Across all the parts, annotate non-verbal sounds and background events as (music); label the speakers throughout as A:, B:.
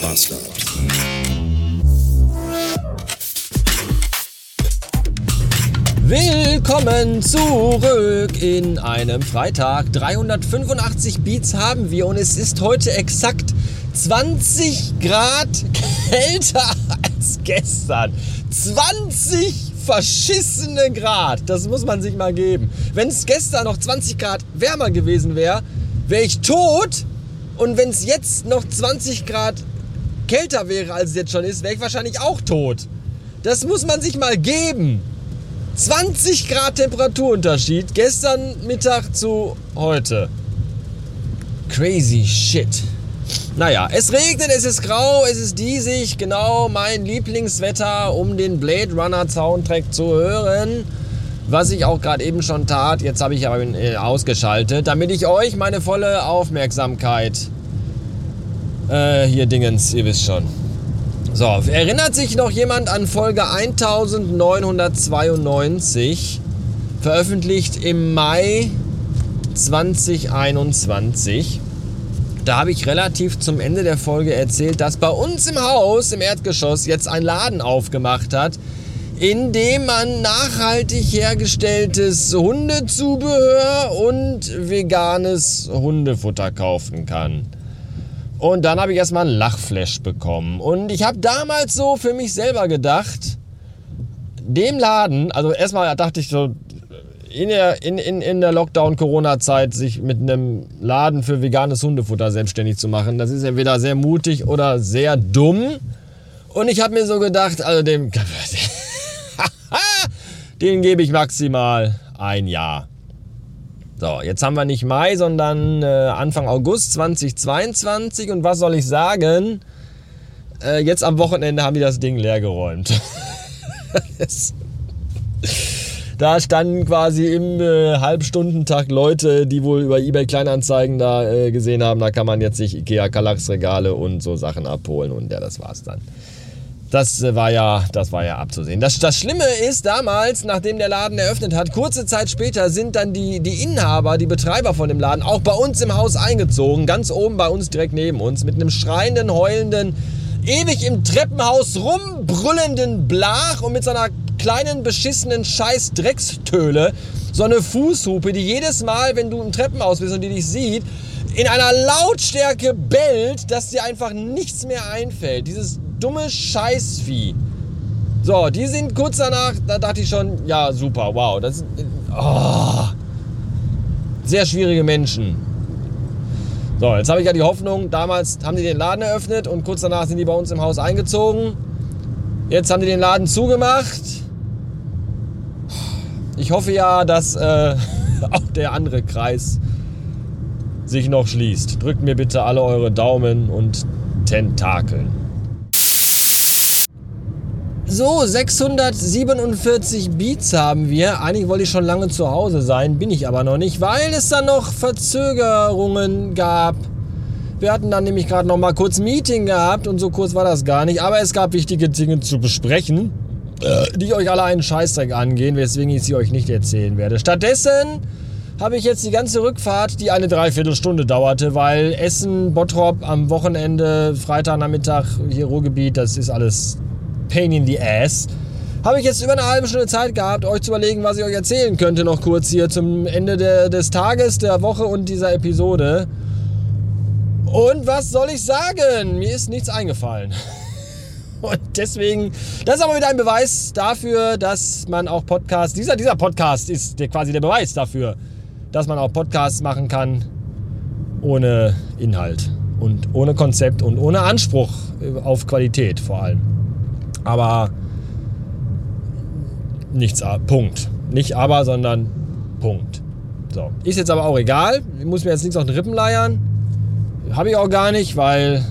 A: Bastard.
B: Willkommen zurück in einem Freitag. 385 Beats haben wir und es ist heute exakt 20 Grad kälter (laughs) als gestern. 20 verschissene Grad. Das muss man sich mal geben. Wenn es gestern noch 20 Grad wärmer gewesen wäre, wäre ich tot. Und wenn es jetzt noch 20 Grad kälter wäre, als es jetzt schon ist, wäre ich wahrscheinlich auch tot. Das muss man sich mal geben. 20 Grad Temperaturunterschied gestern Mittag zu heute. Crazy shit. Naja, es regnet, es ist grau, es ist diesig, genau mein Lieblingswetter, um den Blade Runner Soundtrack zu hören. Was ich auch gerade eben schon tat, jetzt habe ich aber äh, ausgeschaltet, damit ich euch meine volle Aufmerksamkeit äh, hier Dingens, ihr wisst schon. So, erinnert sich noch jemand an Folge 1992, veröffentlicht im Mai 2021? Da habe ich relativ zum Ende der Folge erzählt, dass bei uns im Haus, im Erdgeschoss, jetzt ein Laden aufgemacht hat, in dem man nachhaltig hergestelltes Hundezubehör und veganes Hundefutter kaufen kann. Und dann habe ich erstmal ein Lachflash bekommen. Und ich habe damals so für mich selber gedacht, dem Laden, also erstmal dachte ich so, in der, in, in, in der Lockdown-Corona-Zeit sich mit einem Laden für veganes Hundefutter selbstständig zu machen, das ist entweder sehr mutig oder sehr dumm. Und ich habe mir so gedacht, also dem, (laughs) den gebe ich maximal ein Jahr. So, jetzt haben wir nicht Mai, sondern äh, Anfang August 2022. Und was soll ich sagen? Äh, jetzt am Wochenende haben die das Ding leer geräumt. (laughs) Da standen quasi im äh, Halbstundentakt Leute, die wohl über eBay Kleinanzeigen da äh, gesehen haben, da kann man jetzt sich Ikea Kallax Regale und so Sachen abholen und ja, das war's dann. Das äh, war ja, das war ja abzusehen. Das, das Schlimme ist, damals, nachdem der Laden eröffnet hat, kurze Zeit später sind dann die, die Inhaber, die Betreiber von dem Laden auch bei uns im Haus eingezogen, ganz oben bei uns direkt neben uns, mit einem schreienden, heulenden, ewig im Treppenhaus rumbrüllenden Blach und mit so einer kleinen beschissenen scheiß Dreckstöle so eine Fußhupe, die jedes Mal, wenn du im Treppenhaus bist und die dich sieht, in einer Lautstärke bellt, dass dir einfach nichts mehr einfällt. Dieses dumme Scheißvieh. So, die sind kurz danach, da dachte ich schon, ja, super, wow. Das oh, sehr schwierige Menschen. So, jetzt habe ich ja die Hoffnung, damals haben die den Laden eröffnet und kurz danach sind die bei uns im Haus eingezogen. Jetzt haben die den Laden zugemacht. Ich hoffe ja, dass äh, (laughs) auch der andere Kreis sich noch schließt. Drückt mir bitte alle eure Daumen und Tentakeln. So, 647 Beats haben wir. Eigentlich wollte ich schon lange zu Hause sein, bin ich aber noch nicht, weil es dann noch Verzögerungen gab. Wir hatten dann nämlich gerade noch mal kurz Meeting gehabt und so kurz war das gar nicht. Aber es gab wichtige Dinge zu besprechen. Äh, die euch alle einen Scheißdreck angehen, weswegen ich sie euch nicht erzählen werde. Stattdessen habe ich jetzt die ganze Rückfahrt, die eine Dreiviertelstunde dauerte, weil Essen, Bottrop am Wochenende, Freitagnachmittag, hier Ruhrgebiet, das ist alles Pain in the Ass. Habe ich jetzt über eine halbe Stunde Zeit gehabt, euch zu überlegen, was ich euch erzählen könnte, noch kurz hier zum Ende der, des Tages, der Woche und dieser Episode. Und was soll ich sagen? Mir ist nichts eingefallen. (laughs) Und deswegen, das ist aber wieder ein Beweis dafür, dass man auch Podcasts, dieser, dieser Podcast ist der, quasi der Beweis dafür, dass man auch Podcasts machen kann ohne Inhalt und ohne Konzept und ohne Anspruch auf Qualität vor allem. Aber nichts, Punkt. Nicht aber, sondern Punkt. So. Ist jetzt aber auch egal. Ich muss mir jetzt nichts auf den Rippen leiern. Habe ich auch gar nicht, weil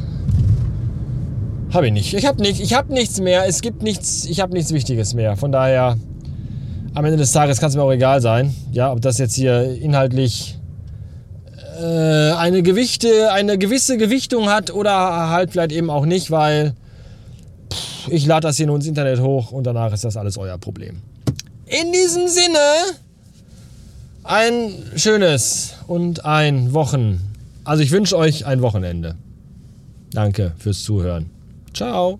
B: habe ich nicht. Ich habe nicht, ich habe nichts mehr. Es gibt nichts, ich habe nichts Wichtiges mehr. Von daher, am Ende des Tages kann es mir auch egal sein, ja, ob das jetzt hier inhaltlich äh, eine Gewichte, eine gewisse Gewichtung hat oder halt vielleicht eben auch nicht, weil pff, ich lade das hier nur ins Internet hoch und danach ist das alles euer Problem. In diesem Sinne ein schönes und ein Wochen. Also ich wünsche euch ein Wochenende. Danke fürs Zuhören. Ciao.